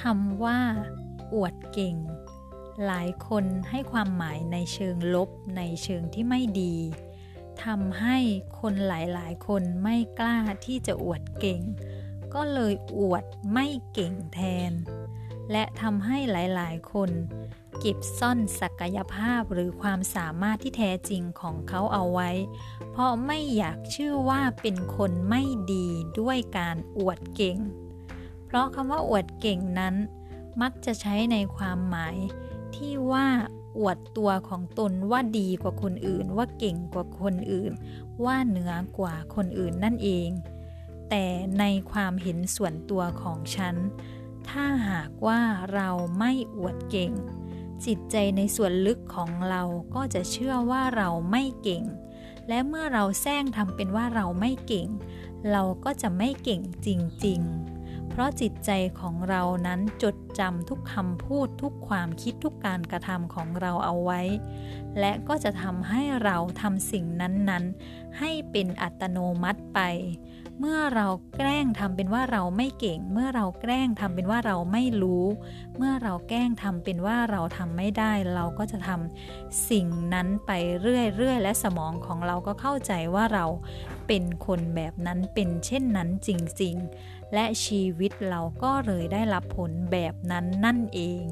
คำว่า อวดเก่ง หลายคนให้ความหมายในเชิงลบในเชิงที่ไม่ดีทำให้คนหลายๆ คนไม่กล้าที่จะอวดเก่ง ก็เลยอวดไม่เก่งแทน และทำให้หลายๆ คนเก็บซ่อนศักยภาพหรือความสามารถที่แท้จริงของเขาเอาไว้ เพราะไม่อยากชื่อว่าเป็นคนไม่ดีด้วยการอวดเก่ง เพราะคำว่าอวดเก่งนั้น มักจะใช้ในความหมาย ที่ว่าอวดตัวของตนว่าดีกว่าคนอื่น ว่าเก่งกว่าคนอื่น ว่าเหนือกว่าคนอื่นนั่นเอง แต่ในความเห็นส่วนตัวของฉัน ถ้าหากว่าเราไม่อวดเก่ง จิตใจในส่วนลึกของเราก็จะเชื่อว่าเราไม่เก่ง และเมื่อเราแซงทำเป็นว่าเราไม่เก่ง เราก็จะไม่เก่งจริง ๆ ราะจิตใจของเรานั้นจดจำทุกคำพูดทุกความคิดทุกการกระทำของเราเอาไว้ และก็จะทำให้เราทำสิ่งนั้นๆ ให้เป็นอัตโนมัติไป เมื่อเราแกล้งทำเป็นว่าเราไม่เก่ง เมื่อเราแกล้งทำเป็นว่าเราไม่รู้ เมื่อเราแกล้งทำเป็นว่าเราทำไม่ได้ เราก็จะทำสิ่งนั้นไปเรื่อยๆและสมองของเราก็เข้าใจว่าเราเป็นคนแบบนั้นเป็นเช่นนั้นจริงๆ และชีวิตเราก็เลยได้รับผลแบบนั้นนั่นเอง